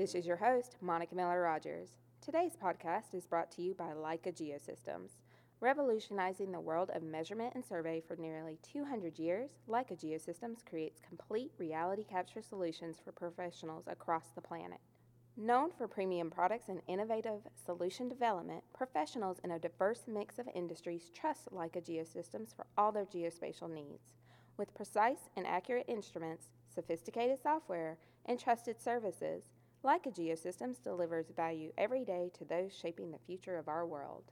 This is your host, Monica Miller Rogers. Today's podcast is brought to you by Leica Geosystems. Revolutionizing the world of measurement and survey for nearly 200 years, Leica Geosystems creates complete reality capture solutions for professionals across the planet. Known for premium products and innovative solution development, professionals in a diverse mix of industries trust Leica Geosystems for all their geospatial needs. With precise and accurate instruments, sophisticated software, and trusted services, Leica Geosystems delivers value every day to those shaping the future of our world.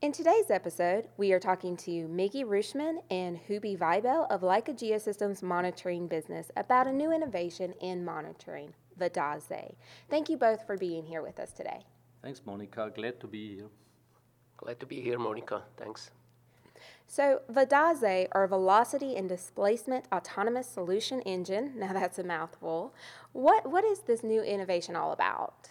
In today's episode, we are talking to Miggy Rushman and Hubi Vibel of Leica Geosystems monitoring business about a new innovation in monitoring, VADASE. Thank you both for being here with us today. Thanks, Monica. Glad to be here. Glad to be here, Monica. Thanks. So, VADASE, or Velocity and Displacement Autonomous Solution Engine, now that's a mouthful. What, what is this new innovation all about?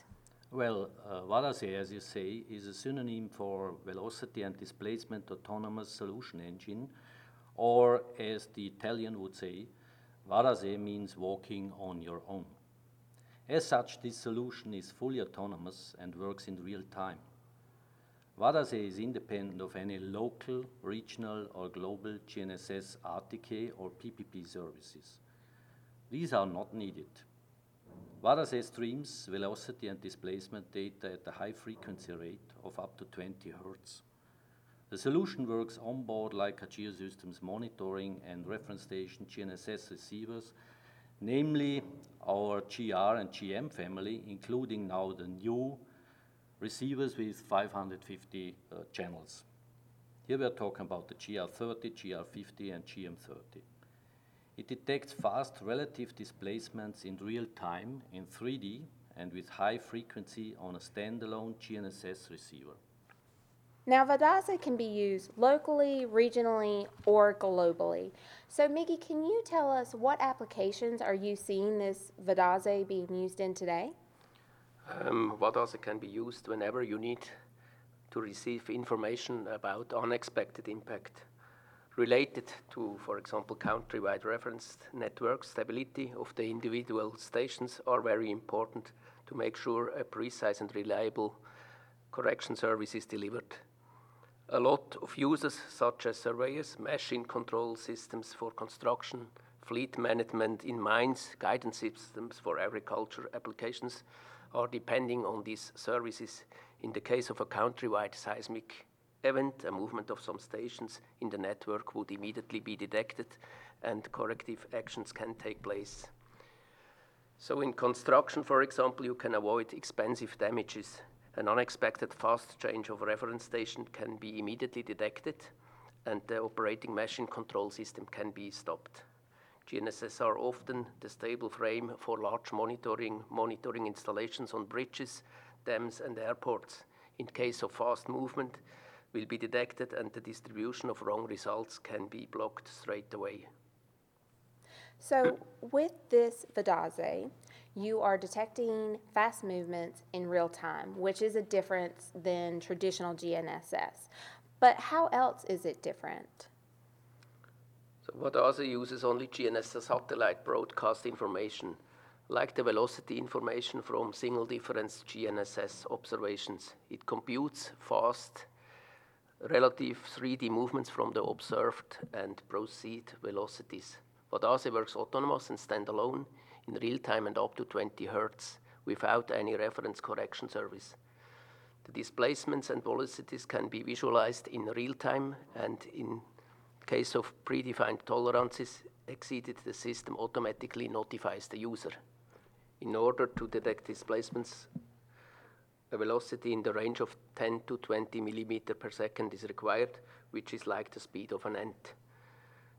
Well, uh, VADASE, as you say, is a synonym for Velocity and Displacement Autonomous Solution Engine, or as the Italian would say, VADASE means walking on your own. As such, this solution is fully autonomous and works in real time. VADASE is independent of any local, regional, or global GNSS RTK or PPP services. These are not needed. VADASE streams velocity and displacement data at a high frequency rate of up to 20 Hz. The solution works on board Leica Geosystems monitoring and reference station GNSS receivers, namely our GR and GM family, including now the new receivers with 550 uh, channels. Here we are talking about the GR30, GR50, and GM30. It detects fast relative displacements in real time in 3D and with high frequency on a standalone GNSS receiver. Now, VADASE can be used locally, regionally, or globally. So, Miggy, can you tell us what applications are you seeing this VADASE being used in today? Um, VADASE can be used whenever you need to receive information about unexpected impact related to, for example, country-wide reference network stability of the individual stations are very important to make sure a precise and reliable correction service is delivered. A lot of users, such as surveyors, machine control systems for construction, fleet management in mines, guidance systems for agriculture applications, are depending on these services. In the case of a countrywide seismic event, a movement of some stations in the network would immediately be detected and corrective actions can take place. So in construction, for example, you can avoid expensive damages an unexpected fast change of reference station can be immediately detected and the operating machine control system can be stopped. GNSS are often the stable frame for large monitoring, monitoring installations on bridges, dams, and airports. In case of fast movement, will be detected and the distribution of wrong results can be blocked straight away. So, with this VADASE, you are detecting fast movements in real time, which is a difference than traditional GNSS. But how else is it different? So VADASE uses only GNSS satellite broadcast information, like the velocity information from single difference GNSS observations. It computes fast relative 3D movements from the observed and proceed velocities. VADASE works autonomous and standalone in real time and up to 20 Hz without any reference correction service. The displacements and velocities can be visualized in real time and in case of predefined tolerances exceeded, the system automatically notifies the user. In order to detect displacements, a velocity in the range of 10 to 20 millimeter per second is required, which is like the speed of an ant.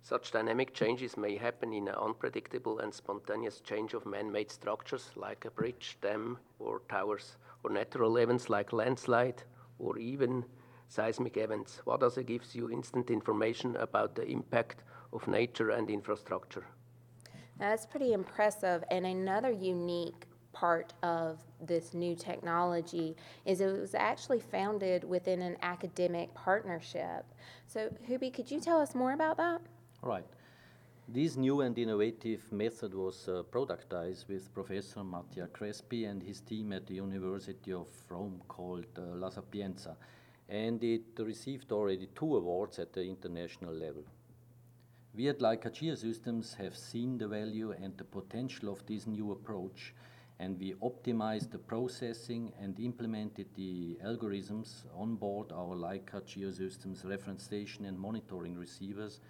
Such dynamic changes may happen in an unpredictable and spontaneous change of man-made structures like a bridge, dam, or towers, or natural events like landslide, or even seismic events. VADASE gives you instant information about the impact of nature and infrastructure. That's pretty impressive. And another unique part of this new technology is it was actually founded within an academic partnership. So, Hubi, could you tell us more about that? Right. This new and innovative method was uh, productized with Professor Mattia Crespi and his team at the University of Rome called uh, La Sapienza, and it received already two awards at the international level. We at Leica Geosystems have seen the value and the potential of this new approach, and we optimized the processing and implemented the algorithms on board our Leica Geosystems reference station and monitoring receivers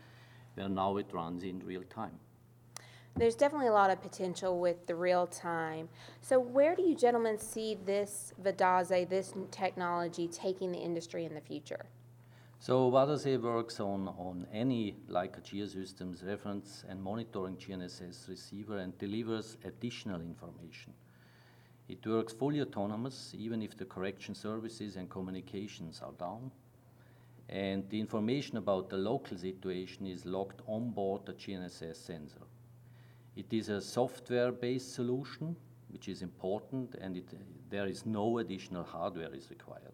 where now it runs in real time. There's definitely a lot of potential with the real time. So, where do you gentlemen see this VADASE, this technology, taking the industry in the future? So, VADASE works on, on any Leica Geosystems reference and monitoring GNSS receiver and delivers additional information. It works fully autonomous, even if the correction services and communications are down and the information about the local situation is logged on board the GNSS sensor. It is a software-based solution, which is important, and it, there is no additional hardware is required.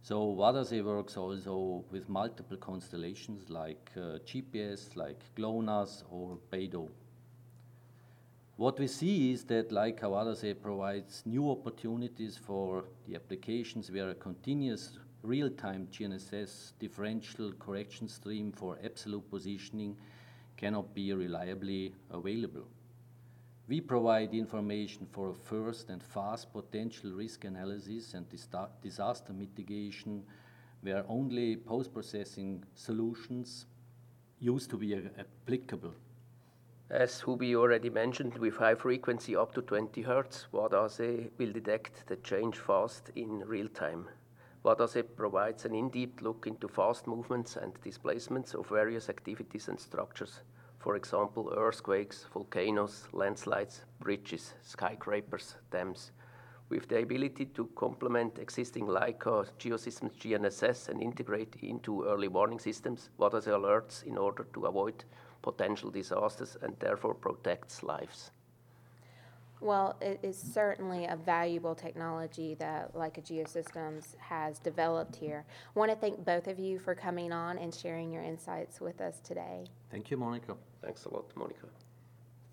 So VADASE works also with multiple constellations like uh, GPS, like GLONASS or BeiDou. What we see is that Leica VADASE provides new opportunities for the applications where a continuous real-time GNSS differential correction stream for absolute positioning cannot be reliably available. We provide information for a first and fast potential risk analysis and disaster mitigation where only post-processing solutions used to be applicable. As Hubi already mentioned, with high frequency up to 20 Hz, VADASE will detect the change fast in real time. VADASE provides an in-depth look into fast movements and displacements of various activities and structures. For example, earthquakes, volcanoes, landslides, bridges, skyscrapers, dams, with the ability to complement existing Leica Geosystems GNSS and integrate into early warning systems, VADASE alerts in order to avoid potential disasters and therefore protects lives. Well, it is certainly a valuable technology that Leica Geosystems has developed here. I want to thank both of you for coming on and sharing your insights with us today. Thank you, Monica. Thanks a lot, Monica.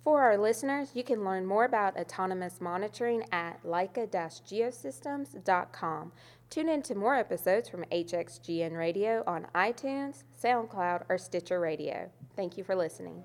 For our listeners, you can learn more about autonomous monitoring at leica-geosystems.com. Tune in to more episodes from HXGN Radio on iTunes, SoundCloud, or Stitcher Radio. Thank you for listening.